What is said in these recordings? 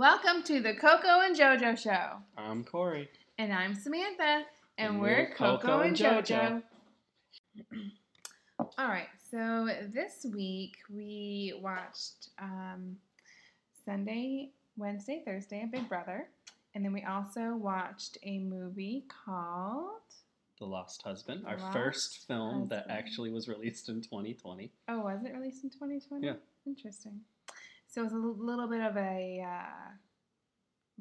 Welcome to the Coco and JoJo Show. I'm Corey. And I'm Samantha. And, And we're we're Coco, Coco and JoJo. JoJo. All right, so this week we watched um, Sunday, Wednesday, Thursday, a Big Brother. And then we also watched a movie called. The Lost Husband, The our Lost first film that actually was released in 2020. Oh, was it released in 2020? Yeah. Interesting. So it's a little bit of a uh,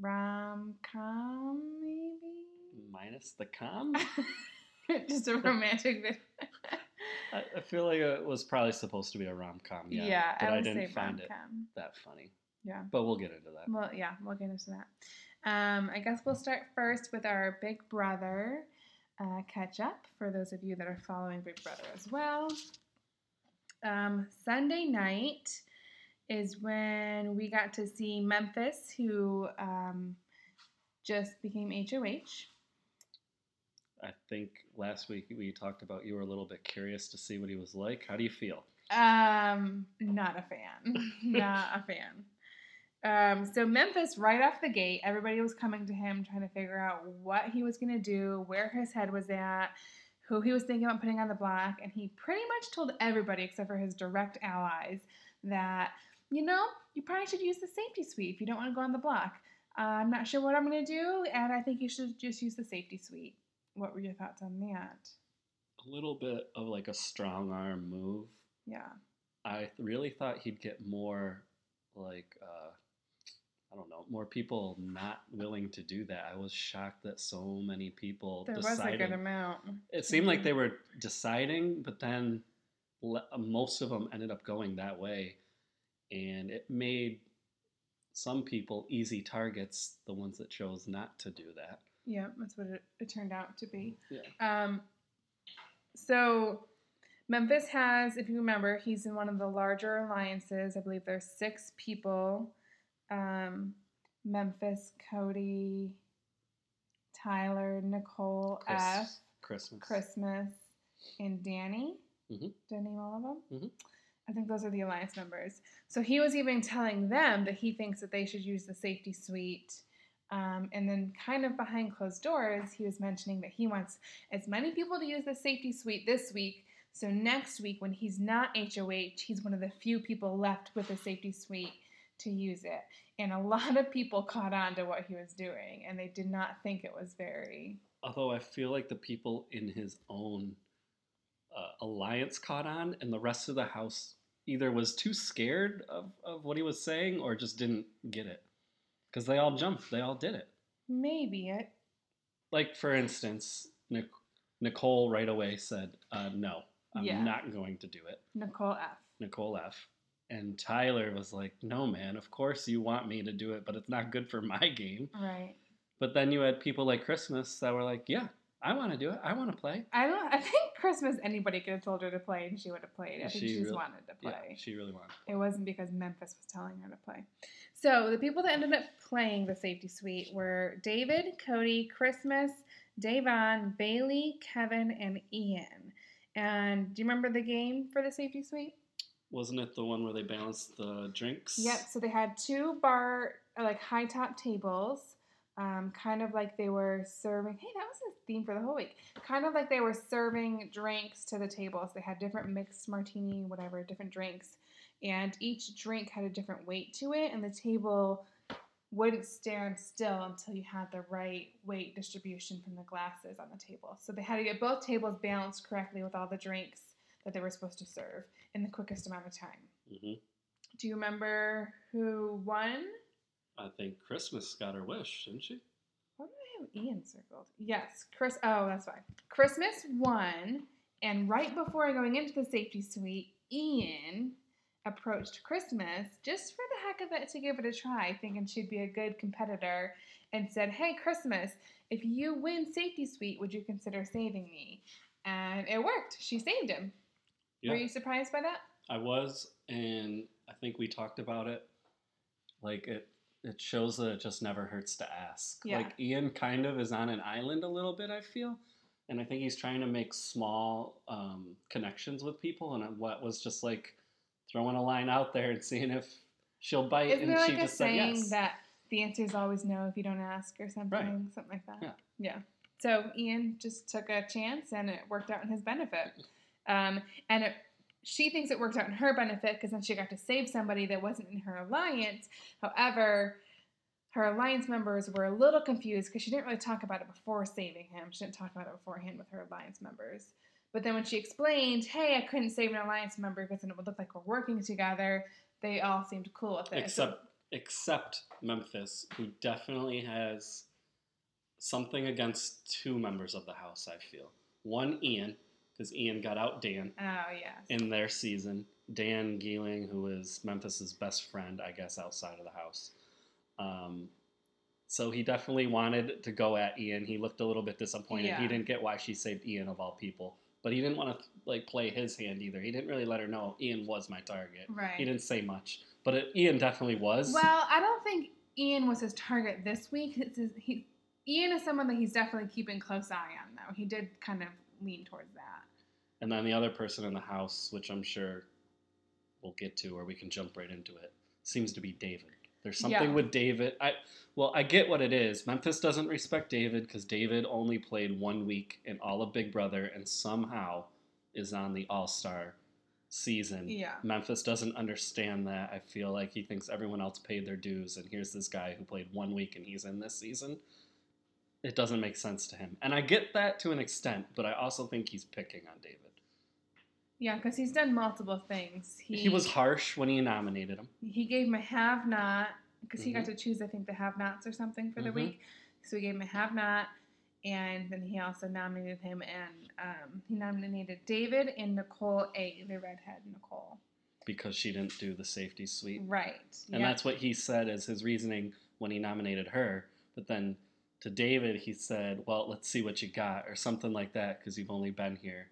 rom com, maybe? Minus the com. Just a romantic video. I, feel like it was probably supposed to be a rom com. Yeah, yeah, but I I, didn't find it that funny. Yeah. But we'll get into that. Well, yeah, we'll get into that. Um, I guess we'll start first with our Big Brother uh, catch up for those of you that are following Big Brother as well. Um, Sunday night is when we got to see Memphis, who um, just became HOH. I think last week we talked about you were a little bit curious to see what he was like. How do you feel? Um, not a fan. not a fan. Um, so Memphis, right off the gate, everybody was coming to him trying to figure out what he was gonna do, where his head was at, who he was thinking about putting on the block, and he pretty much told everybody except for his direct allies that, you know, you probably should use the safety suite if you don't want to go on the block. Uh, I'm not sure what I'm gonna do, and I think you should just use the safety suite. What were your thoughts on that? A little bit of like a strong arm move. Yeah. I really thought he'd get more like uh I don't know, more people not willing to do that. I was shocked that so many people There was a decided. good amount. It seemed like Mhm. they were deciding, but then most of them ended up going that way, and it made some people easy targets. The ones that chose not to do that. Yeah, that's what it, it turned out to be. Yeah. Um, so Memphis has, if you remember, he's in one of the larger alliances. I believe there's six people. Um, Memphis, Cody, Tyler, Nicole, Chris- F, Christmas. Christmas, and Dani. Mhm. Did I name all of them? Mhm. I think those are the alliance members. So he was even telling them that he thinks that they should use the safety suite. Um, and then, kind of behind closed doors, he was mentioning that he wants as many people to use the safety suite this week. So next week, when he's not HOH, he's one of the few people left with the safety suite to use it. And a lot of people caught on to what he was doing, and they did not think it was very. Although I feel like the people in his own uh, alliance caught on, and the rest of the house either was too scared of, of what he was saying or just didn't get it. Because they all jumped, they all did it. Maybe it. Like, for instance, Nic- Nicole right away said, uh, No, I'm Yeah. not going to do it. Nicole F. Nicole F. And Tyler was like, No, man, of course you want me to do it, but it's not good for my game. Right. But then you had people like Christmas that were like, Yeah, I want to do it. I want to play. I don't. I think Christmas anybody could have told her to play and she would have played. I think She she, just really- wanted to Yeah, play. she really wanted. It wasn't because Memphis was telling her to play. So the people that ended up playing the safety suite were David, Cody, Christmas, Da'Vonne, Bayleigh, Kevin, and Ian. And do you remember the game for the safety suite? Wasn't it the one where they balanced the drinks? Yep. So they had two bar, like high top tables, um, kind of like they were serving. Hey, that was a theme for the whole week. Kind of like they were serving drinks to the tables. They had different mixed martini, whatever, different drinks, and each drink had a different weight to it, and the table wouldn't stand still until you had the right weight distribution from the glasses on the table. So they had to get both tables balanced correctly with all the drinks that they were supposed to serve in the quickest amount of time. hmm Do you remember who won? I think Christmas got her wish, didn't she? Why do I have Ian circled? Yes, Chris. Oh, that's fine. Christmas won, and right before going into the safety suite, Ian approached Christmas just for the heck of it to give it a try, thinking she'd be a good competitor, and said, "Hey, Christmas, if you win safety suite, would you consider saving me?" And it worked. She saved him. Yeah. Were you surprised by that? I was, and I think we talked about it. Like it, it shows that it just never hurts to ask. Yeah. Like Ian kind of is on an island a little bit. I feel, and I think he's trying to make small um, connections with people. And what was just like throwing a line out there and seeing if she'll bite, Isn't and there she like a just said saying yes. that the answer is always no if you don't ask or something, right. something like that. Yeah. Yeah. So Ian just took a chance and it worked out in his benefit. Um, and it, she thinks it worked out in her benefit because then she got to save somebody that wasn't in her alliance. However, her alliance members were a little confused because she didn't really talk about it before saving him. She didn't talk about it beforehand with her alliance members. But then when she explained, hey, I couldn't save an alliance member because then it would look like we're working together, they all seemed cool with it. So- Except except Memphis, who definitely has something against two members of the house. I feel one Ian, because Ian got out Dan oh, yes. in their season. Dan Gheesling, who is Memphis's best friend, I guess, outside of the house. Um, so he definitely wanted to go at Ian. He looked a little bit disappointed. Yeah. He didn't get why she saved Ian of all people, but he didn't want to like play his hand either. He didn't really let her know Ian was my target. right. He didn't say much, but it, Ian definitely was. Well, I don't think Ian was his target this week. It's his, he, Ian is someone that he's definitely keeping close eye on, though. He did kind of lean towards that. And then the other person in the house, which I'm sure we'll get to, or we can jump right into it, seems to be David. There's something Yeah. with David. I well, I get what it is. Memphis doesn't respect David because David only played one week in all of Big Brother, and somehow is on the All Star season. Yeah. Memphis doesn't understand that. I feel like he thinks everyone else paid their dues, and here's this guy who played one week and he's in this season. It doesn't make sense to him. And I get that to an extent, but I also think he's picking on David. Yeah, because he's done multiple things. He, He, was harsh when he nominated him. He gave him a have not, because he got Mm-hmm. to choose, I think, the have nots or something for the Mhm. week. So he gave him a have not, and then he also nominated him, and um, he nominated David and Nicole A, the redhead Nicole. because she didn't do the safety suite. Right. And yeah. that's what he said as his reasoning when he nominated her. But then to David, he said, Well, let's see what you got, or something like that, because you've only been here.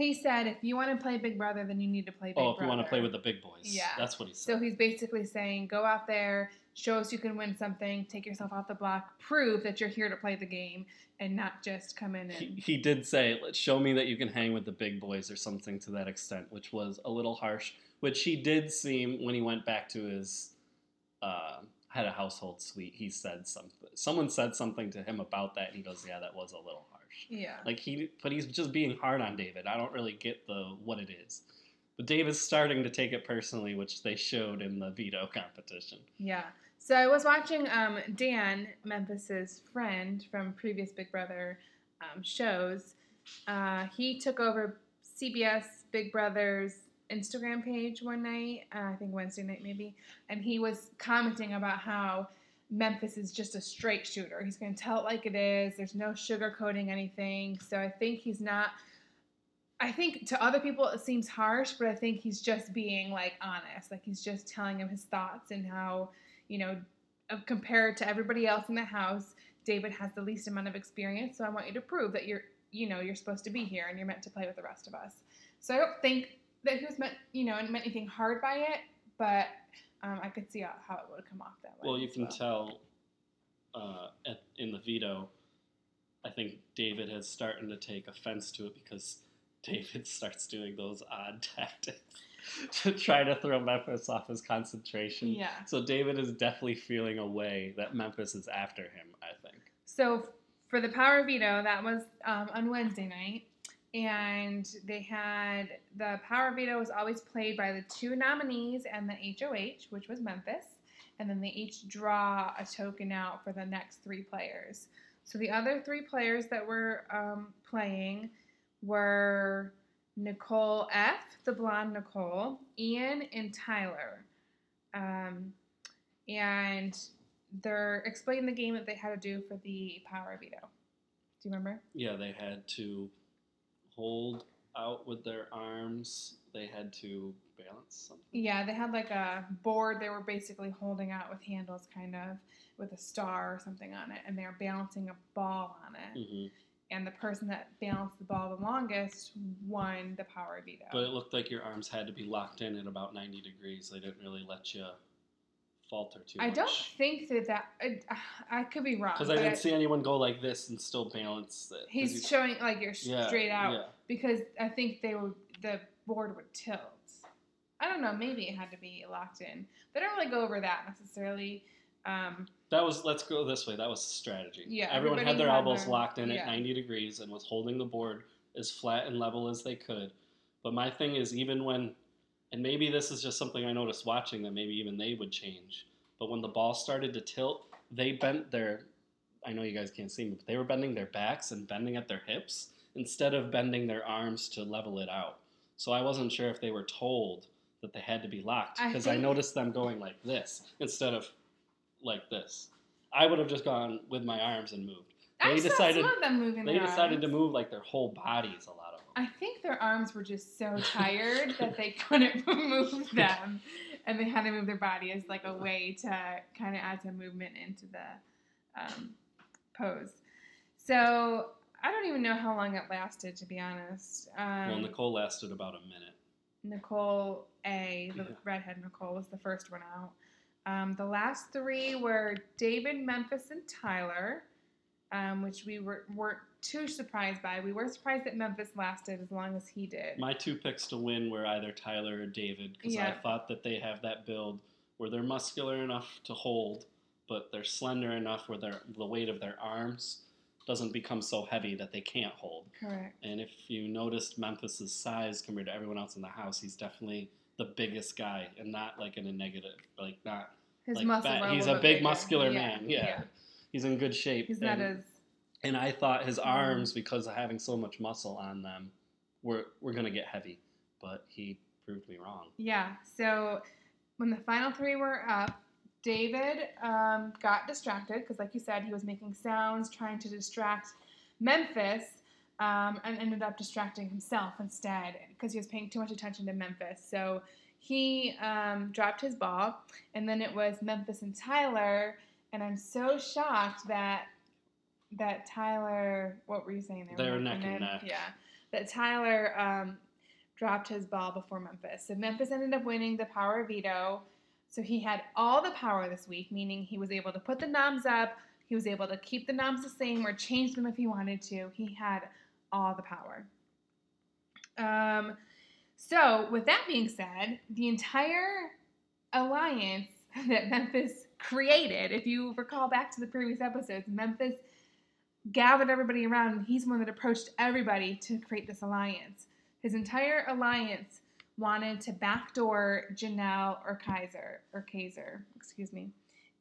He said, if you want to play Big Brother, then you need to play Big Brother. oh, Brother. if you want to play with the big boys. Yeah. That's what he said. So he's basically saying, go out there, show us you can win something, take yourself off the block, prove that you're here to play the game, and not just come in and. he, he did say, Let's show me that you can hang with the big boys, or something to that extent, which was a little harsh. Which he did seem when he went back to his uh, had a household suite. He said something. Someone said something to him about that, and he goes, "Yeah, that was a little harsh." Yeah. Like he, but he's just being hard on David. I don't really get the what it is. But David's starting to take it personally, which they showed in the veto competition. Yeah. So I was watching um, Dan, Memphis's friend from previous Big Brother um, shows. Uh, he took over CBS Big Brother's Instagram page one night, uh, I think Wednesday night maybe, and he was commenting about how Memphis is just a straight shooter. He's going to tell it like it is. There's no sugarcoating anything. So I think he's not. I think to other people it seems harsh, but I think he's just being like honest. Like he's just telling him his thoughts and how you know, uh, compared to everybody else in the house, David has the least amount of experience. So I want you to prove that you're, you know, you're supposed to be here and you're meant to play with the rest of us. So I don't think that he was meant, you know, and meant anything hard by it, but um, I could see how, how it would come off that way. Well, you can tell uh, at, in the veto. I think David has starting to take offense to it because David starts doing those odd tactics to try to throw Memphis off his concentration. Yeah. So David is definitely feeling a way that Memphis is after him. I think. So for the power veto, that was um, on Wednesday night, and they had the power veto was always played by the two nominees and the HOH, which was Memphis, and then they each draw a token out for the next three players. So the other three players that were um, playing were Nicole F, the blonde Nicole, Ian, and Tyler. Um, and they're explaining the game that they had to do for the power veto. Do you remember? Yeah, they had to hold out with their arms. They had to balance something. Yeah, they had like a board they were basically holding out with handles, kind of, with a star or something on it, and they were balancing a ball on it. hmm And the person that balanced the ball the longest won the power veto. But it looked like your arms had to be locked in at about 90 degrees. They didn't really let you falter too I much. don't think that that I, I could be wrong. Because I didn't see anyone go like this and still balance it. He's you- showing like you're yeah, straight out Yeah. because I think they would the board would tilt. I don't know. Maybe it had to be locked in. They don't really go over that necessarily. Um, That was let's go this way. That was strategy. Yeah, everyone had their had elbows their- locked in yeah. at 90 degrees and was holding the board as flat and level as they could. But my thing is, even when, and maybe this is just something I noticed watching that maybe even they would change. But when the ball started to tilt, they bent their. I know you guys can't see me, but they were bending their backs and bending at their hips instead of bending their arms to level it out. So I wasn't sure if they were told that they had to be locked because I, think- noticed them going like this instead of like this. I would have just gone with my arms and moved. I They saw decided- some of them moving They decided to move like their whole bodies. A lot. I think their arms were just so tired that they couldn't move them, and they had to move their body as like a way to kind of add some movement into the um, pose. So I don't even know how long it lasted, to be honest. Um, well, Nicole lasted about a minute. Nicole A, the Yeah. redhead Nicole, was the first one out. Um, the last three were David, Memphis, and Tyler, um, which we were, weren't too surprised by. We were surprised that Memphis lasted as long as he did. My two picks to win were either Tyler or David because I thought that they have that build where they're muscular enough to hold, but they're slender enough where their the weight of their arms doesn't become so heavy that they can't hold. Correct. And if you noticed Memphis's size compared to everyone else in the house, he's definitely the biggest guy, and not like in a negative, like not. His Like muscles He's a big bigger. muscular man, yeah. He's in good shape. He's not and, as. And I thought his Mhm. arms, because of having so much muscle on them, were were gonna get heavy, but he proved me wrong. Yeah. So when the final three were up, David um, got distracted because, like you said, he was making sounds trying to distract Memphis um, and ended up distracting himself instead because he was paying too much attention to Memphis. So he um, dropped his ball, and then it was Memphis and Tyler. And I'm so shocked that that Tyler, what were you saying there? They were neck and neck. Yeah, that Tyler um, dropped his ball before Memphis. So Memphis ended up winning the power veto. So he had all the power this week, meaning he was able to put the noms up. He was able to keep the noms the same or change them if he wanted to. He had all the power. Um, so, with that being said, the entire alliance that Memphis created, if you recall back to the previous episodes, Memphis gathered everybody around and he's one that approached everybody to create this alliance. His entire alliance wanted to backdoor Janelle or Kaiser or Kaiser, excuse me.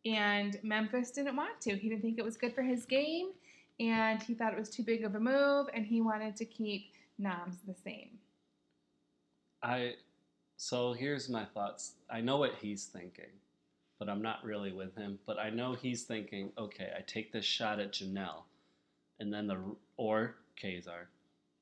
And Memphis didn't want to. He didn't think it was good for his game and he thought it was too big of a move and he wanted to keep noms the same. I so here's my thoughts. I know what he's thinking, but I'm not really with him. But I know he's thinking, okay, I take this shot at Janelle, and then the or Kaysar,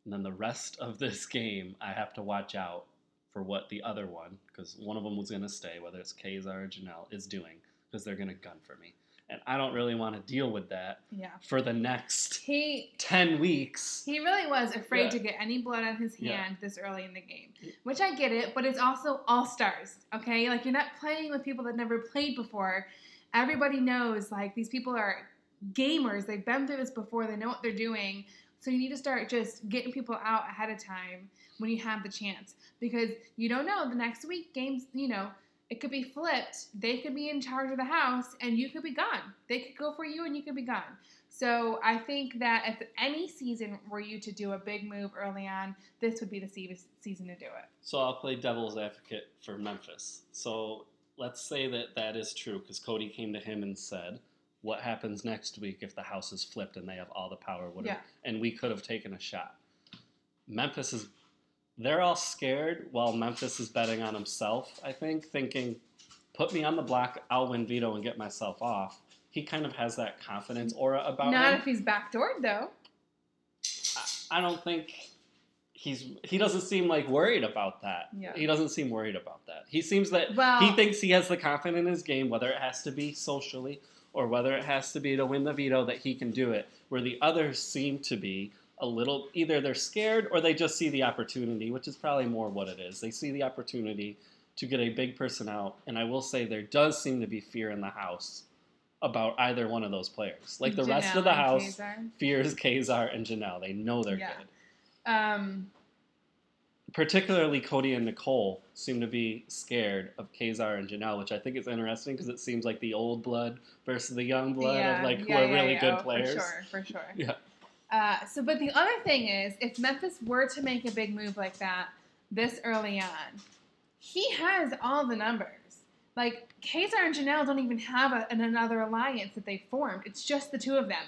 and then the rest of this game I have to watch out for what the other one, because one of them was gonna stay, whether it's Kaysar or Janelle, is doing, because they're gonna gun for me, and I don't really want to deal with that Yeah. for the next He ten weeks. he really was afraid Yeah. to get any blood on his Yeah. hand this early in the game. Which I get it, but it's also all stars, okay? Like you're not playing with people that never played before. Everybody knows like these people are gamers. They've been through this before. They know what they're doing. So you need to start just getting people out ahead of time when you have the chance because you don't know the next week games, you know, it could be flipped. They could be in charge of the house and you could be gone. They could go for you and you could be gone. So I think that if any season were you to do a big move early on, this would be the season to do it. So I'll play devil's advocate for Memphis. So let's say that that is true because Cody came to him and said, "What happens next week if the house is flipped and they have all the power?" Whatever. Yeah. And we could have taken a shot. Memphis is. They're all scared while Memphis is betting on himself. I think, thinking, "Put me on the block, I'll win veto and get myself off." He kind of has that confidence aura about Not him. if he's backdoored though. I don't think he's he doesn't seem like worried about that. Yeah. He doesn't seem worried about that. He seems that Well- he thinks he has the confidence in his game, whether it has to be socially or whether it has to be to win the veto that he can do it. Where the others seem to be a little either they're scared or they just see the opportunity, which is probably more what it is. They see the opportunity to get a big person out, and I will say there does seem to be fear in the house about either one of those players. Like the rest of the house Kaysar. fears Kaysar and Janelle. They know they're Yeah. good. Um, particularly Cody and Nicole seem to be scared of Kaysar and Janelle, which I think is interesting because it seems like the old blood versus the young blood of like who are really good oh, players. For sure, for sure. Yeah. Uh, so, but the other thing is, if Memphis were to make a big move like that this early on, he has all the numbers. Like Kaysar and Janelle don't even have a, an, another alliance that they formed. It's just the two of them,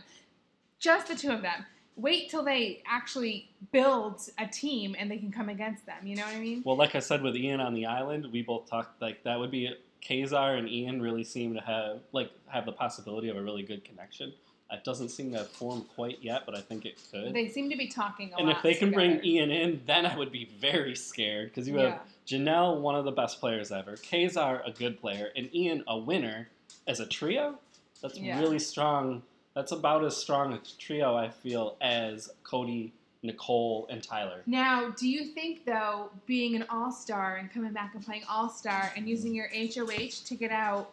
just the two of them. Wait till they actually build a team and they can come against them. You know what I mean? Well, like I said with Ian on the island, we both talked like that would be Kaysar and Ian really seem to have like have the possibility of a really good connection. It doesn't seem to have formed quite yet, but I think it could. They seem to be talking a lot. and if they can bring. Ian in, then I would be very scared because you have Yeah. Janelle, one of the best players ever, Kaysar, a good player, and Ian, a winner as a trio. That's Yeah. really strong. That's about as strong a trio I feel as Cody, Nicole, and Tyler. Now, do you think though, being an all star and coming back and playing all star and using your HOH to get out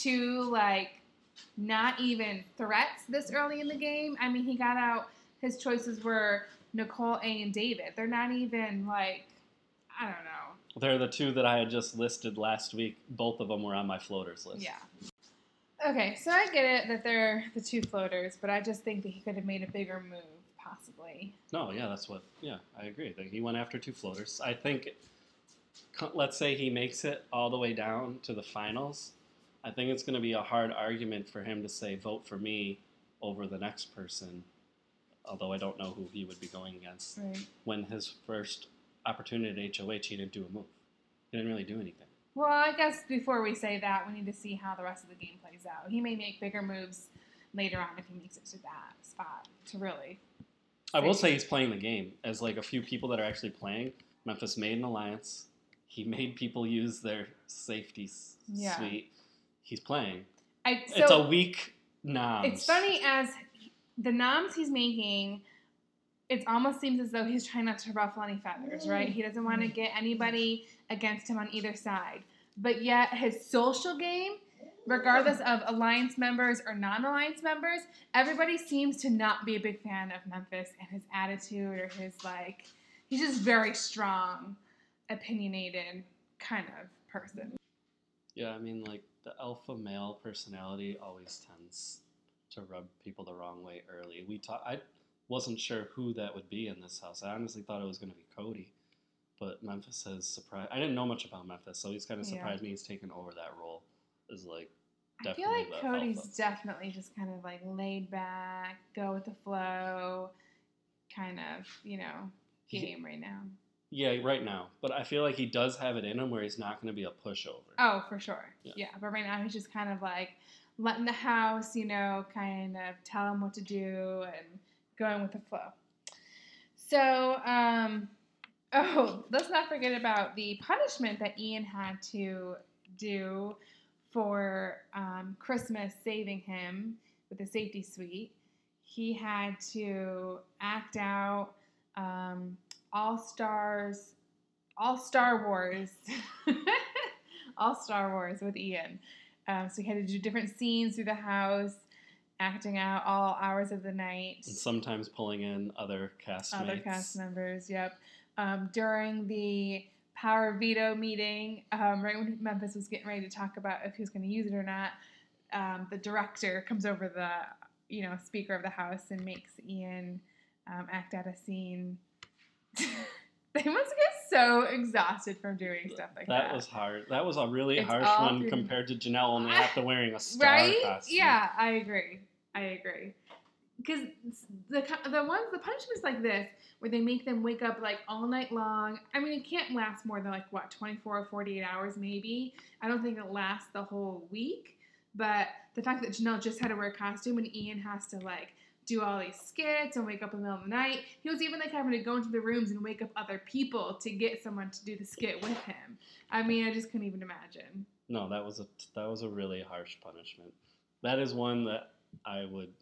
to like not even threats this early in the game? I mean, he got out. His choices were Nicole A and David. They're not even like I don't know. They're the two that I had just listed last week. Both of them were on my floaters list. Yeah. Okay, so I get it that they're the two floaters, but I just think that he could have made a bigger move, possibly. No, yeah, that's what. Yeah, I agree. That he went after two floaters. I think, let's say he makes it all the way down to the finals. I think it's going to be a hard argument for him to say vote for me over the next person. Although I don't know who he would be going against. Right. When his first opportunity at HOH, he didn't do a move. He didn't really do anything. Well, I guess before we say that, we need to see how the rest of the game plays out. He may make bigger moves later on if he makes it to that spot to really. I will say he's playing the game. As like a few people that are actually playing, Memphis made an alliance. He made people use their safety s- Yeah. suite. He's playing. I, so it's a weak nom. It's funny as the noms he's making, it almost seems as though he's trying not to ruffle any feathers, right? He doesn't want to get anybody against him on either side. But yet, his social game, regardless of alliance members or non alliance members, everybody seems to not be a big fan of Memphis and his attitude or his, like, he's just very strong, opinionated kind of person. Yeah, I mean, like the alpha male personality always tends to rub people the wrong way early. We talk. I wasn't sure who that would be in this house. I honestly thought it was going to be Cody, but Memphis has surprised. I didn't know much about Memphis, so he's kind of Yeah. surprised me. He's taken over that role. Is like I feel like Cody's alpha. definitely just kind of like laid back, go with the flow, kind of, you know, He- game right now. Yeah, right now, but I feel like he does have it in him where he's not going to be a pushover. Oh, for sure. Yeah. Yeah. but right now he's just kind of like letting the house, you know, kind of tell him what to do and going with the flow. So, um, oh, let's not forget about the punishment that Ian had to do for um, Christmas saving him with the safety suite. He had to act out um, All Stars, All Star Wars, All Star Wars with Ian. Um, so he had to do different scenes through the house, acting out all hours of the night And sometimes pulling in other castmates. other cast members. Yep. Um, during the power veto meeting, um, right when Memphis was getting ready to talk about if he was going to use it or not, um, the director comes over the you know speaker of the house and makes Ian um, act out a scene. they must get so exhausted from doing stuff like that. That was hard. That was a really It's harsh one through- compared to Janelle only after wearing a star right? costume. Yeah, I agree. I agree. Because the the ones the punishments like this where they make them wake up like all night long. I mean, it can't last more than like what 24 or 48 hours maybe. I don't think it lasts the whole week. But the fact that Janelle just had to wear a costume and Ian has to like do all these skits and wake up in the middle of the night. He was even like having to go into the rooms and wake up other people to get someone to do the skit with him. I mean, I just couldn't even imagine. No, that was a that was a really harsh punishment. That is one that I would.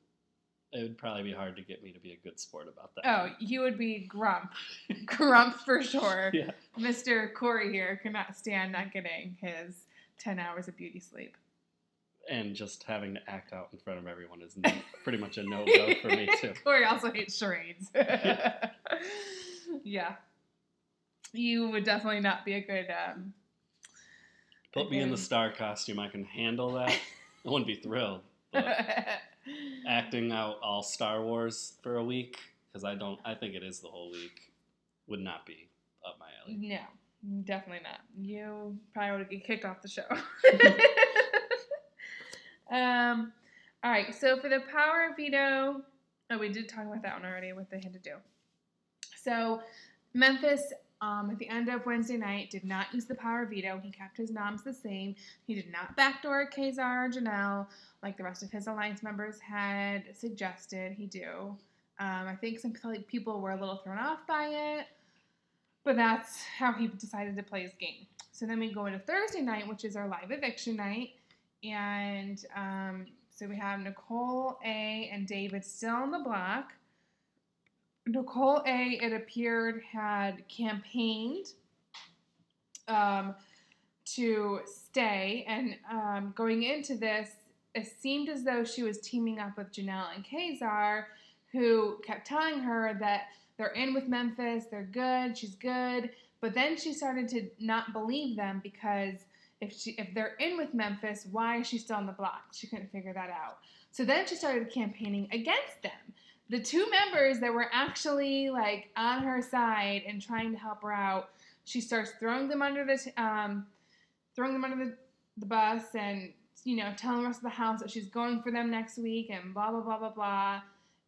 It would probably be hard to get me to be a good sport about that. Oh, you would be grump. grump for sure. yeah. Mr. Corey here cannot stand not getting his 10 hours of beauty sleep. And just having to act out in front of everyone is n- pretty much a no go for me too. Corey also hates charades. yeah. you would definitely not be a good. Um, Put me in the star costume. I can handle that. I wouldn't be thrilled. But acting out all Star Wars for a week because I don't. I think it is the whole week. Would not be up my alley. no, definitely not. You probably would get kicked off the show. um, all right. So for the power of veto, oh, we did talk about that one already. What they had to do. So Memphis. Um, at the end of Wednesday night, did not use the power veto. He kept his noms the same. He did not backdoor Kaysar or Janelle like the rest of his alliance members had suggested he do. Um, I think some people- were a little thrown off by it, but that's how he decided to play his game. So then we go into Thursday night, which is our live eviction night, and um, so we have Nicole A and David still on the block. Nicole A, it appeared, had campaigned um, to stay, and um, going into this, it seemed as though she was teaming up with Janelle and Kaysar, who kept telling her that they're in with Memphis, they're good, she's good. But then she started to not believe them because if she if they're in with Memphis, why is she still on the block? She couldn't figure that out. So then she started campaigning against them. The two members that were actually like on her side and trying to help her out, she starts throwing them under the t- um, throwing them under the, the bus and you know telling the rest of the house that she's going for them next week and blah blah blah blah blah.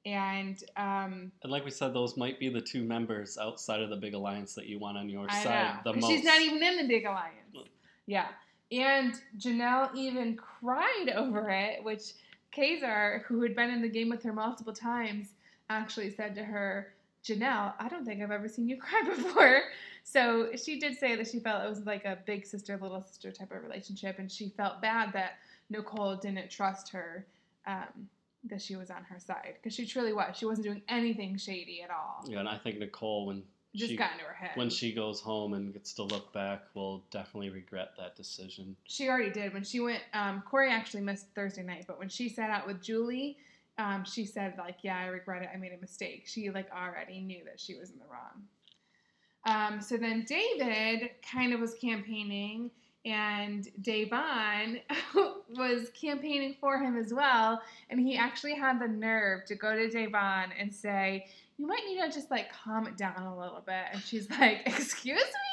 And um, And like we said, those might be the two members outside of the big alliance that you want on your I side know. the most. She's not even in the big alliance. Yeah. And Janelle even cried over it, which Kaysar, who had been in the game with her multiple times, actually said to her, Janelle, I don't think I've ever seen you cry before. So she did say that she felt it was like a big sister, little sister type of relationship, and she felt bad that Nicole didn't trust her, um, that she was on her side. Because she truly was. She wasn't doing anything shady at all. Yeah, and I think Nicole, when Just she got into her head. when she goes home and gets to look back, will definitely regret that decision. She already did when she went. Um, Corey actually missed Thursday night, but when she sat out with Julie, um, she said like, "Yeah, I regret it. I made a mistake." She like already knew that she was in the wrong. Um, so then David kind of was campaigning, and Da'Vonne was campaigning for him as well. And he actually had the nerve to go to Da'Vonne and say, "You might need to just like calm it down a little bit." And she's like, "Excuse me."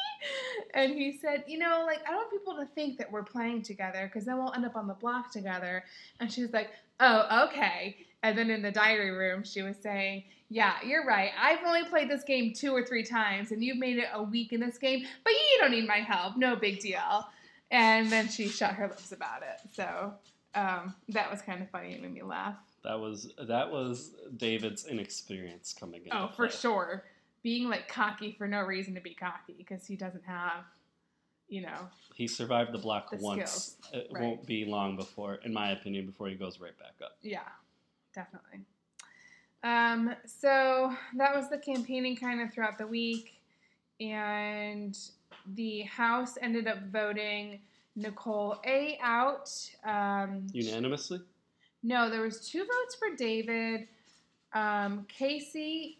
And he said, You know, like, I don't want people to think that we're playing together because then we'll end up on the block together. And she's like, Oh, okay. And then in the diary room, she was saying, Yeah, you're right. I've only played this game two or three times, and you've made it a week in this game, but you don't need my help. No big deal. And then she shut her lips about it. So um, that was kind of funny. It made me laugh. That was that was David's inexperience coming in. Oh, for sure. Being like cocky for no reason to be cocky because he doesn't have, you know, He survived the block The once. skills, It right. won't be long before, in my opinion, before he goes right back up. Yeah, definitely. Um, so that was the campaigning kind of throughout the week, and the House ended up voting Nicole A out. Um, Unanimously? No, there was two votes for David. Um, Casey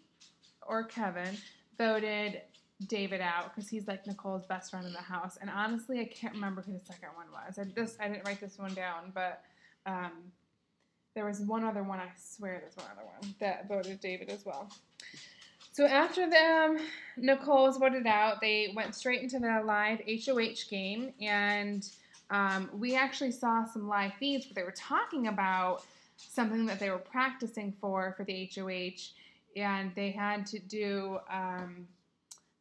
or Kevin voted David out because he's like Nicole's best friend in the house. And honestly, I can't remember who the second one was. I just I didn't write this one down, but um, there was one other one. I swear there's one other one that voted David as well. So after them, Nicole was voted out. They went straight into the live HOH game, and um, we actually saw some live feeds where they were talking about something that they were practicing for for the HOH, and they had to do. Um,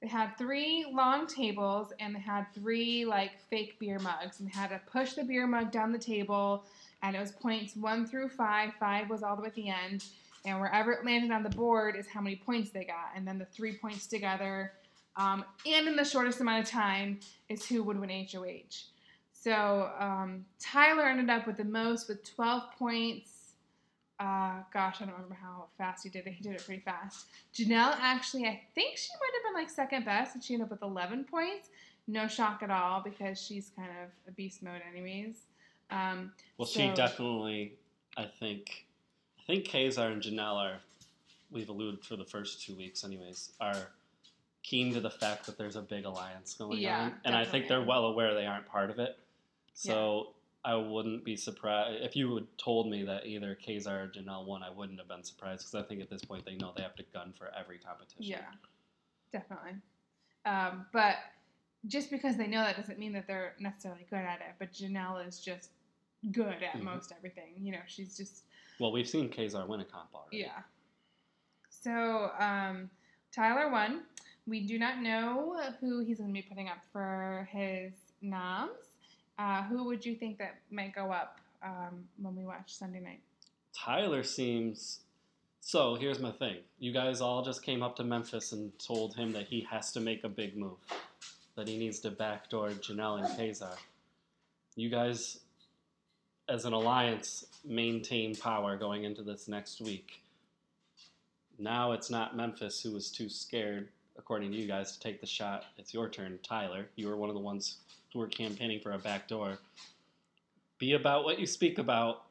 they had three long tables and they had three like fake beer mugs and they had to push the beer mug down the table and it was points one through five. Five was all the way at the end, and wherever it landed on the board is how many points they got, and then the three points together, um, and in the shortest amount of time is who would win HOH. So um, Tyler ended up with the most with 12 points. Uh, gosh, I don't remember how fast he did it. He did it pretty fast. Janelle actually, I think she might have been like second best, and she ended up with 11 points. No shock at all because she's kind of a beast mode, anyways. Um, Well, she definitely, I think, I think Kaysar and Janelle are, we've alluded for the first two weeks, anyways, are keen to the fact that there's a big alliance going Yeah, on, and I think they're well aware they aren't part of it. So I wouldn't be surprised if you had told me that either Kaysar or Janelle won. I wouldn't have been surprised because I think at this point they know they have to gun for every competition. Yeah, definitely. Um, but just because they know that doesn't mean that they're necessarily good at it. But Janelle is just good at Mhm. most everything. You know, she's just Well, we've seen Kaysar win a comp already. yeah. So um, Tyler won. We do not know who he's going to be putting up for his noms. Uh, who would you think that might go up um, when we watch Sunday night? Tyler seems. So here's my thing. You guys all just came up to Memphis and told him that he has to make a big move, that he needs to backdoor Janelle and Kaysar. You guys, as an alliance, maintain power going into this next week. Now it's not Memphis who was too scared, according to you guys, to take the shot. It's your turn, Tyler. You were one of the ones who were campaigning for a backdoor. Be about what you speak about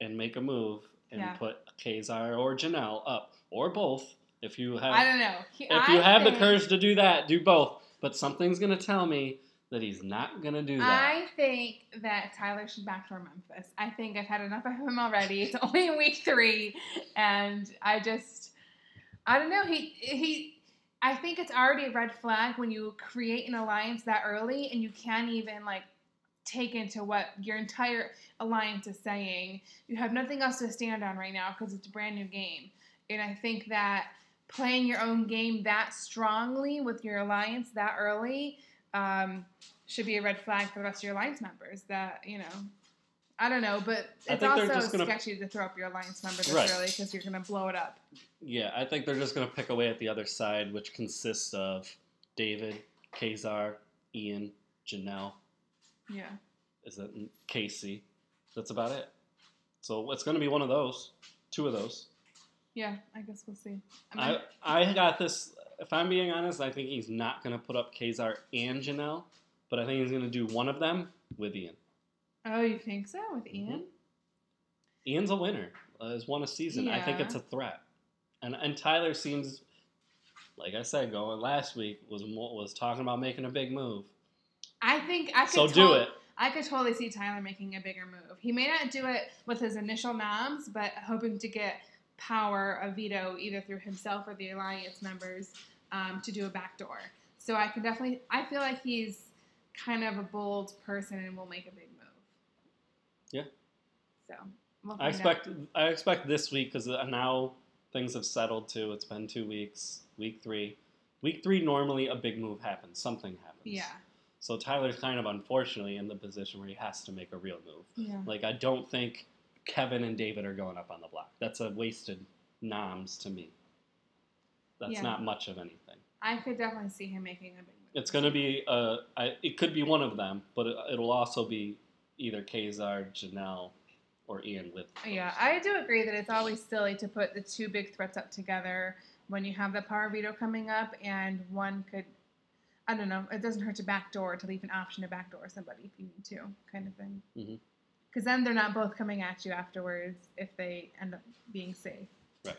and make a move and Yeah. put Kaysar or Janelle up, or both. If you have, I don't know. He, if you I have the courage to do that, do both. But something's gonna tell me that he's not gonna do that. I think that Tyler should back backdoor Memphis. I think I've had enough of him already. It's only week three, and I just, I don't know. He he, I think it's already a red flag when you create an alliance that early and you can't even like take into what your entire alliance is saying. You have nothing else to stand on right now because it's a brand new game, and I think that playing your own game that strongly with your alliance that early um, should be a red flag for the rest of your alliance members. That you know, I don't know, but I it's also gonna- sketchy to throw up your alliance member this Right. early because you're gonna blow it up. Yeah, I think they're just going to pick away at the other side, which consists of David, Kaysar, Ian, Janelle, Yeah, is it Casey? That's about it. So it's going to be one of those, two of those. yeah. I guess we'll see. I mean, I got this. If I'm being honest, I think he's not going to put up Kaysar and Janelle, but I think he's going to do one of them with Ian. Oh, you think so with Ian? Ian's a winner. Uh, has won a season. I think it's a threat. And and Tyler seems, like I said, going last week was was talking about making a big move. I think I could. So do it. I could totally see Tyler making a bigger move. He may not do it with his initial noms, but hoping to get power of veto either through himself or the alliance members um, to do a backdoor. So I can definitely. I feel like he's kind of a bold person and will make a big move. Yeah. So we'll I find out. expect I expect this week because now things have settled too. It's been two weeks. Week three. Week three normally a big move happens. Something happens. Yeah. So Tyler's kind of unfortunately in the position where he has to make a real move. Yeah. Like I don't think Kevin and David are going up on the block. That's a wasted noms to me. That's Yeah. not much of anything. I could definitely see him making a big move. It's going to be uh, I, it could be one of them, but it, it'll also be either Kaysar, Janelle, or Ian with. Yeah, those. I do agree that it's always silly to put the two big threats up together when you have the power veto coming up, and one could, I don't know, it doesn't hurt to backdoor to leave an option to backdoor somebody if you need to, kind of thing. Mhm. Because then they're not both coming at you afterwards if they end up being safe. Right.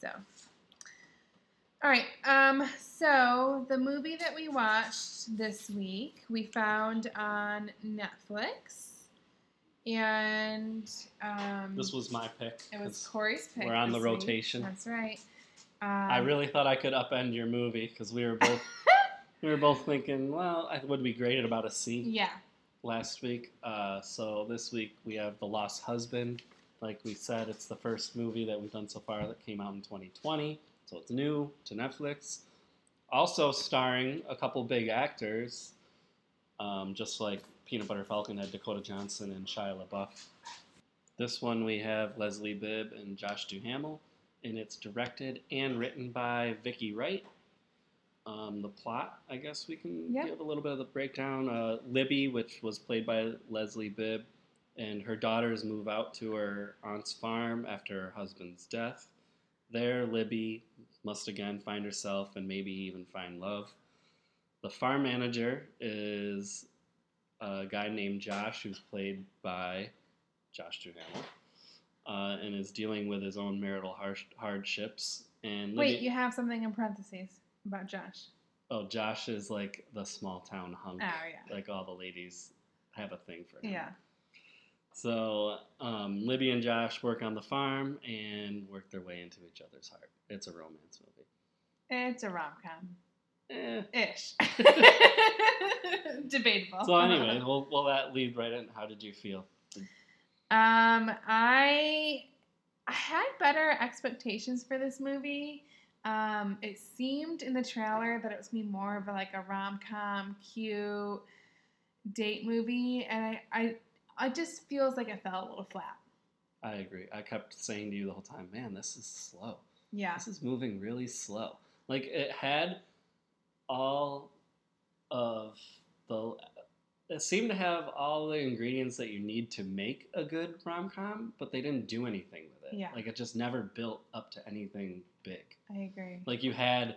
So. All right. Um, so the movie that we watched this week, we found on Netflix, and um, This was my pick. it was Corey's pick. we're on the week. rotation. That's right. Um, I really thought I could upend your movie because we were both we were both thinking, well, I would be great at about a C Yeah. last week. Uh, so this week we have The Lost Husband. Like we said, it's the first movie that we've done so far that came out in 2020, so it's new to Netflix. Also starring a couple big actors, um, just like Peanut Butter Falcon had Dakota Johnson and Shia LaBeouf. This one we have Leslie Bibb and Josh Duhamel, and it's directed and written by Vicky Wight. Um, the plot, I guess we can Yeah. give a little bit of the breakdown. Uh, Libby, which was played by Leslie Bibb, and her daughters move out to her aunt's farm after her husband's death. There, Libby must again find herself and maybe even find love. The farm manager is a guy named Josh, who's played by Josh Duhamel, uh, and is dealing with his own marital har- hardships. And Wait, you have something in parentheses about Josh. Oh, Josh is like the small town hunk. Oh yeah. Like all the ladies have a thing for him. Yeah. So um, Libby and Josh work on the farm and work their way into each other's heart. It's a romance movie. It's a rom com. Eh. Ish. Debatable. So anyway, well, well, that lead right in. How did you feel? Um, I I had better expectations for this movie. Um, it seemed in the trailer that it was gonna be more of a, like a rom com, cute date movie, and I, I I just feels like it fell a little flat. I agree. I kept saying to you the whole time, man, this is slow. Yeah. This is moving really slow. Like it had all of the. seem to have all the ingredients that you need to make a good rom com, but they didn't do anything with it. Yeah. Like it just never built up to anything big. I agree. Like you had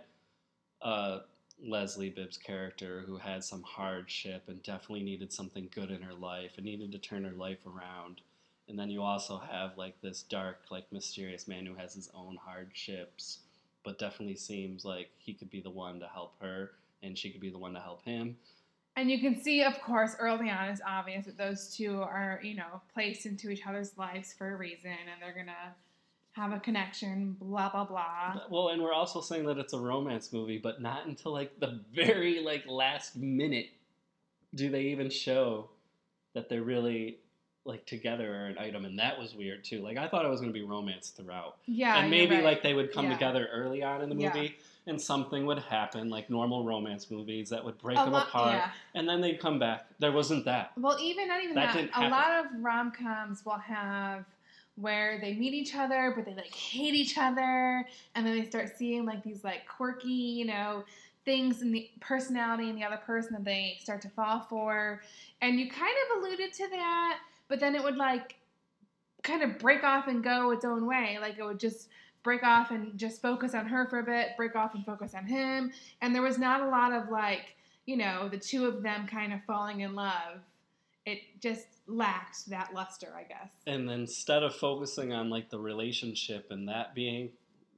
uh, Leslie Bibb's character who had some hardship and definitely needed something good in her life and needed to turn her life around. And then you also have like this dark, like mysterious man who has his own hardships, but definitely seems like he could be the one to help her and she could be the one to help him. And you can see, of course, early on, it's obvious that those two are, you know, placed into each other's lives for a reason, and they're gonna have a connection. Blah blah blah. Well, and we're also saying that it's a romance movie, but not until like the very like last minute do they even show that they're really like together or an item, and that was weird too. Like I thought it was going to be romance throughout, Yeah. and maybe right. like they would come Yeah. together early on in the Yeah. movie, and something would happen, like normal romance movies that would break a them lot, apart, yeah. and then they'd come back. There wasn't that. Well, even not even That that. didn't A lot of rom coms will have where they meet each other, but they like hate each other, and then they start seeing like these like quirky, you know, things in the personality in the other person that they start to fall for. And you kind of alluded to that, but then it would like kind of break off and go its own way. Like it would just break off and just focus on her for a bit, break off and focus on him. And there was not a lot of like, you know, the two of them kind of falling in love. It just lacked that luster, I guess. And then instead of focusing on like the relationship and that being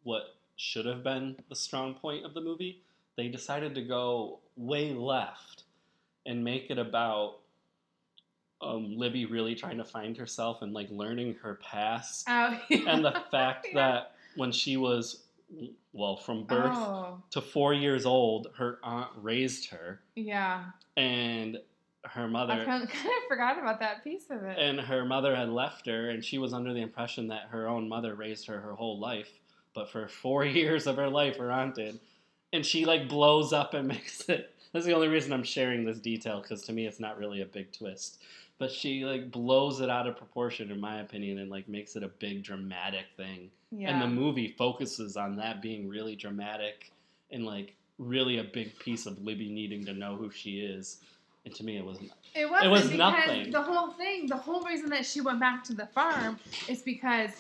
what should have been the strong point of the movie, they decided to go way left and make it about um, Libby really trying to find herself and like learning her past Oh, and the fact Yeah. that when she was well from birth Oh, to four years old, her aunt raised her yeah. and her mother I kind of forgot about that piece of it. and her mother had left her and she was under the impression that her own mother raised her her whole life but for four years of her life her aunt did and she like blows up and makes it that's the only reason i'm sharing this detail because to me it's not really a big twist but she like blows it out of proportion in my opinion and like makes it a big dramatic thing yeah. and the movie focuses on that being really dramatic and like really a big piece of libby needing to know who she is and to me it wasn't It wasn't was because nothing. the whole thing, the whole reason that she went back to the farm is because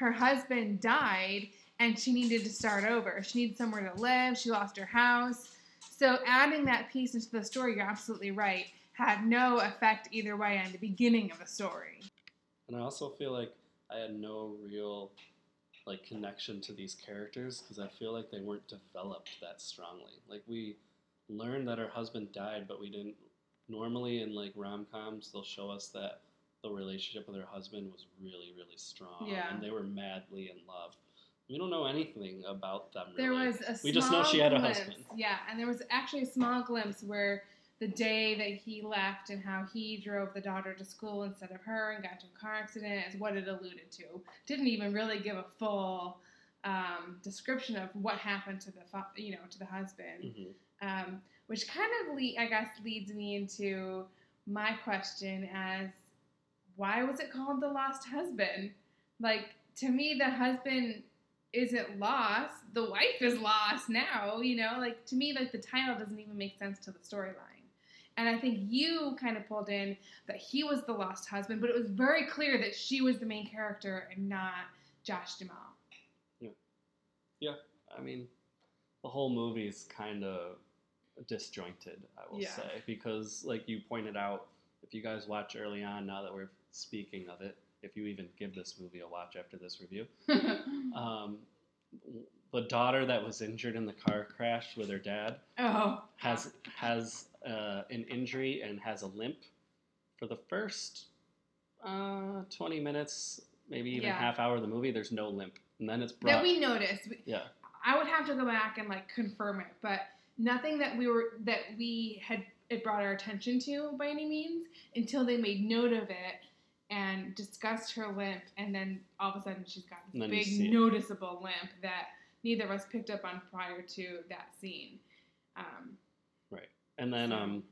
her husband died and she needed to start over. She needed somewhere to live. She lost her house. So adding that piece into the story, you're absolutely right, had no effect either way on the beginning of the story. And I also feel like I had no real like connection to these characters because I feel like they weren't developed that strongly. Like we learned that her husband died, but we didn't. Normally in like rom coms, they'll show us that the relationship with her husband was really, really strong, Yeah. and they were madly in love. We don't know anything about them. There was a We just know she had a glimpse, husband. Yeah, and there was actually a small glimpse where the day that he left and how he drove the daughter to school instead of her and got into a car accident is what it alluded to. Didn't even really give a full um, description of what happened to the you know to the husband, Mhm. um, which kind of le- I guess leads me into my question as why was it called the lost husband? Like to me, the husband isn't lost. The wife is lost now. You know, like to me, like the title doesn't even make sense to the storyline. And I think you kind of pulled in that he was the lost husband, but it was very clear that she was the main character and not Josh Duhamel. Yeah. Yeah. I mean, the whole movie is kind of disjointed, I will Yeah. say, because like you pointed out, if you guys watch early on, now that we're speaking of it, if you even give this movie a watch after this review, um, the daughter that was injured in the car crash with her dad Oh. has has uh, an injury and has a limp for the first uh, 20 minutes, maybe even Yeah. half hour of the movie. There's no limp, and then it's brought. that we noticed. Yeah, I would have to go back and like confirm it, but nothing that we were that we had it brought our attention to by any means until they made note of it and discussed her limp, and then all of a sudden she's got this big noticeable limp that neither of us picked up on prior to that scene. Um, and then um,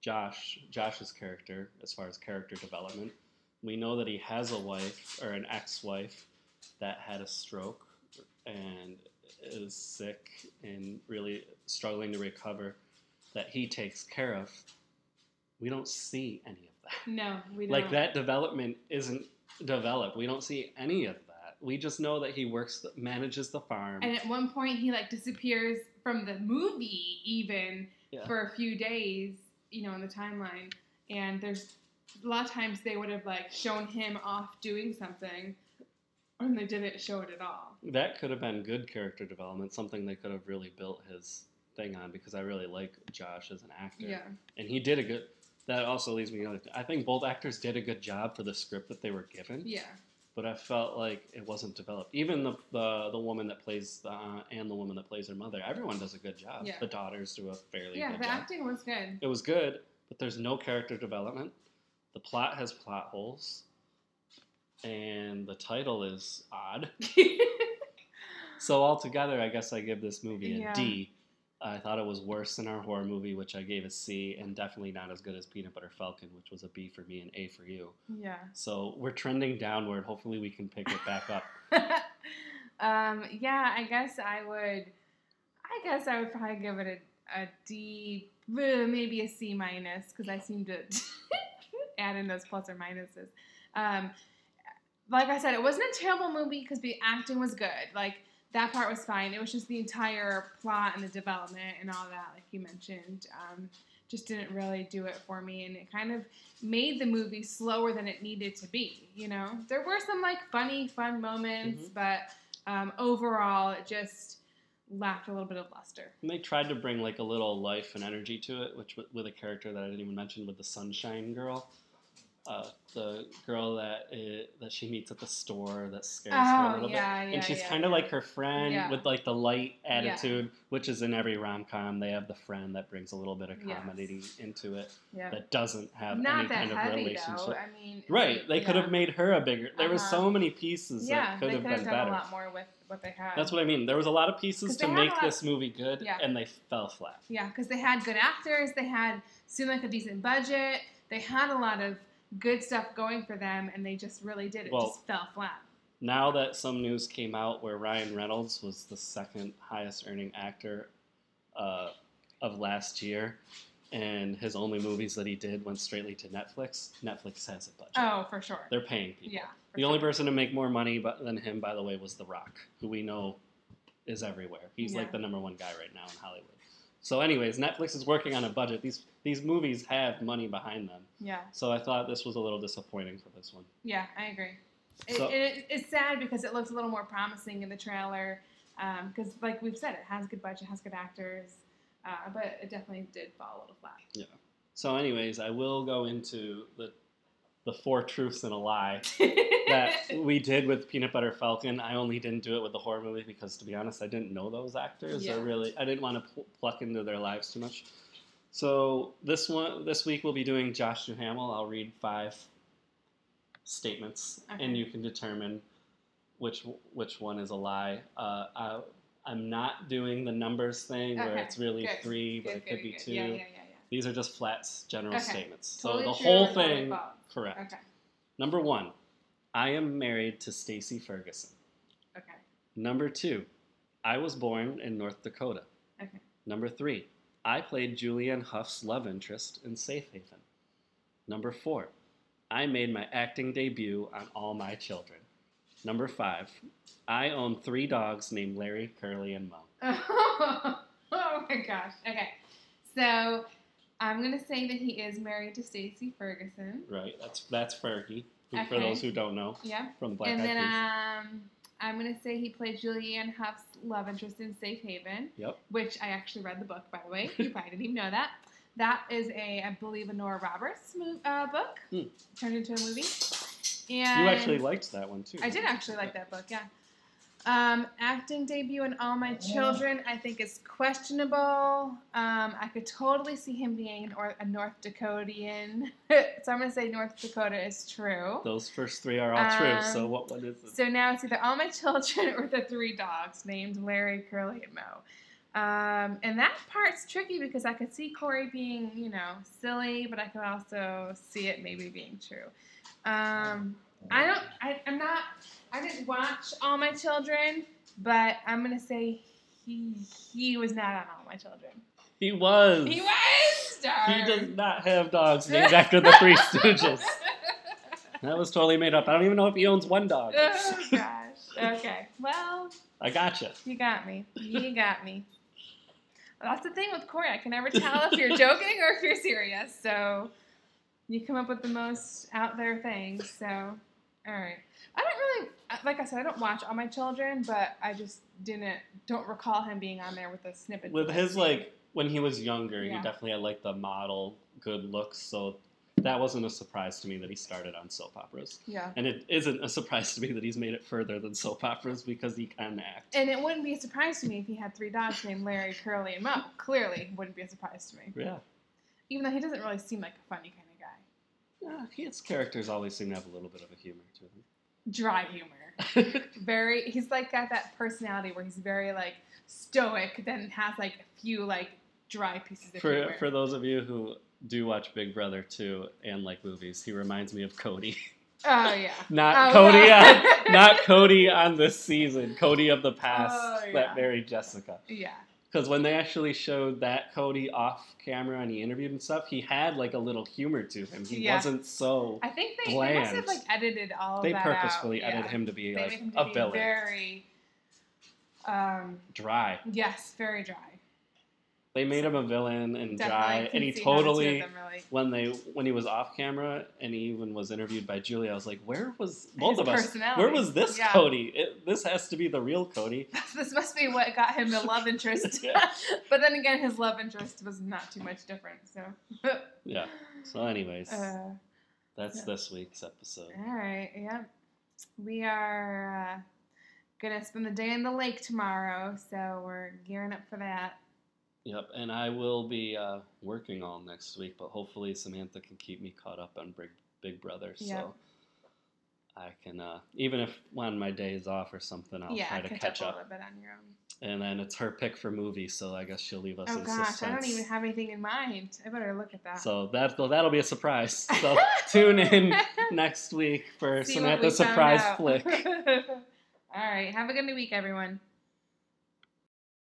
Josh, Josh's character, as far as character development, we know that he has a wife or an ex-wife that had a stroke and is sick and really struggling to recover. That he takes care of. We don't see any of that. no, we don't. like that development isn't developed. We don't see any of that. We just know that he works, manages the farm. And at one point, he like disappears from the movie even Yeah. for a few days, you know, in the timeline. And there's a lot of times they would have like shown him off doing something, and they didn't show it at all. that could have been good character development, something they could have really built his thing on because I really like Josh as an actor. Yeah, And he did a good. That also leads me to another. I think both actors did a good job for the script that they were given. yeah, But I felt like it wasn't developed. Even the the, the woman that plays the aunt and the woman that plays her mother, everyone does a good job. Yeah. The daughters do a fairly good job. yeah. good The job. acting was good. It was good, but there's no character development. The plot has plot holes, and the title is odd. So altogether, I guess I give this movie a Yeah. D. I thought it was worse than our horror movie, which I gave a C, and definitely not as good as Peanut Butter Falcon, which was a B for me and A for you. yeah. So we're trending downward. Hopefully, we can pick it back up. um, yeah, I guess I would. I guess I would probably give it a, a D, uh, maybe a C minus, because I seem to add in those plus or minuses. Um, like I said, it wasn't a terrible movie because the acting was good. Like that part was fine. It was just the entire plot and the development and all that, like you mentioned, um, just didn't really do it for me, and it kind of made the movie slower than it needed to be. You know, there were some like funny, fun moments, Mhm. but um, overall, it just lacked a little bit of luster. And they tried to bring like a little life and energy to it, which with a character that I didn't even mention with the Sunshine Girl, uh, the girl that uh, that she meets at the store that scares her a Oh little yeah, bit. yeah, and she's yeah, kind of like her friend with like the light attitude, which is in every rom com. They have the friend that brings a little bit of Yes. comedy into it yeah. that doesn't have Not any kind of relationship. though. I mean, Right, they could have made her a bigger. There were Uh-huh. so many pieces that could they have could been have done better. a lot more with what they had. That's what I mean. There was a lot of pieces to make this movie good, and they fell flat. Yeah, because they had good actors. They had seemed like a decent budget. They had a lot of good stuff going for them, and they just really did. It Well- just fell flat. Now that some news came out where Ryan Reynolds was the second highest earning actor uh, of last year, and his only movies that he did went straightly to Netflix, Netflix has a budget. Oh, for sure. They're paying people. Yeah. The only person to make more money but, than him, by the way, was The Rock, who we know is everywhere. He's Yeah. like the number one guy right now in Hollywood. So, anyways, Netflix is working on a budget. These these movies have money behind them. Yeah, So I thought this was a little disappointing for this one. yeah, I agree. It, So- it, it's sad because it looks a little more promising in the trailer. Because, like we've said, it has good budget, has good actors, uh, but it definitely did fall a little flat. Yeah. So, anyways, I will go into the the four truths and a lie that we did with Peanut Butter Falcon. I only didn't do it with the horror movie because, to be honest, I didn't know those actors. Yeah. I really, I didn't want to pl- pluck into their lives too much. So this one, this week we'll be doing Josh Duhamel. I'll read five statements, Okay. and you can determine which which one is a lie. Uh, I, I'm not doing the numbers thing where it's really good, three, but Good, it could good, be two. Yeah, yeah, These are just flat general Okay. statements. Totally so the whole thing. Correct. Okay. Number one, I am married to Stacy Ferguson. Okay. Number two, I was born in North Dakota. Okay. Number three, I played Julianne Hough's love interest in Safe Haven. Number four, I made my acting debut on All My Children. Number five, I own three dogs named Larry, Curly, and Moe. oh my gosh. Okay. So I'm gonna say that he is married to Stacy Ferguson. Right? That's that's Fergie, who, for those who don't know, Yeah. from Black and Eyed then Peas. um I'm gonna say he played Julianne Hough's love interest in Safe Haven, Yep. which I actually read the book by the way. You probably didn't even know that. That is a, I believe, a Nora Roberts uh, book Hmm. turned into a movie. And You actually liked that one too. I did actually like that book, yeah. Um, acting debut in All My Children, I think is questionable. Um, I could totally see him being an or- a North Dakotian. so I'm going to say North Dakota is true. Those first three are all true. So Um, what one is it? So now it's either All My Children or the three dogs named Larry, Curly, and Moe. Um, and that part's tricky because I could see Corey being, you know, silly, but I could also see it maybe being true. Um, I don't, I, I'm not, I didn't watch All My Children, but I'm to say he he was not on All My Children. He was. He was! Darn. He does not have dogs named after the Three Stooges. That was totally made up. I don't even know if he owns one dog. oh, gosh. Okay. Well, I gotcha. You got me. You got me. That's the thing with Corey. I can never tell if you're joking or if you're serious. So you come up with the most out there things. So, all right. I don't really, uh, like I said, I don't watch all my children, but I just didn't, don't recall him being on there with a snippet. With his like when he was younger, Yeah. he definitely had like the model good looks. So that wasn't a surprise to me that he started on soap operas. Yeah. And it isn't a surprise to me that he's made it further than soap operas because he can act. And it wouldn't be a surprise to me if he had three dogs named Larry, Curly, and Moe. Clearly, wouldn't be a surprise to me. Yeah. Even though he doesn't really seem like a funny kind his characters always seem to have a little bit of a humor to them. Dry humor. very he's like got that personality where he's very like stoic then has like a few like dry pieces of for humor. for those of you who do watch Big Brother too and like movies, he reminds me of Cody. oh yeah oh, Not Oh, Cody yeah. on not Cody on this season. Cody of the past Oh, yeah. that married Jessica. yeah Because when they actually showed that Cody off camera and he interviewed and stuff, he had like a little humor to him. He Yeah. wasn't so. i think they, they must have like edited all They that purposefully edited him to be they like him to a be villain, very um dry. yes very dry They made him a villain and Definitely dry, and he see how the two of totally. them relate. When they when he was off camera and he even was interviewed by Julia, I was like, where was both His of us? Where was this Yeah. Cody? It, this has to be the real Cody. this must be what got him the love interest Yeah. but then again his love interest was not too much different so Yeah. So, anyways, uh, that's yeah. this week's episode. All right. Yep. We are uh, gonna spend the day in the lake tomorrow, so we're gearing up for that. Yep, and I will be uh, working all next week, but hopefully Samantha can keep me caught up on Big Big Brother, so I can uh, even if one of my days off or something, I'll yeah, try to catch, catch up, up. a little bit on your own. And then it's her pick for movie, so I guess she'll leave us Oh in gosh, suspense. I don't even have anything in mind. I better look at that. So that that'll be a surprise. So tune in next week for See Samantha's surprise flick. All right. Have a good week, everyone.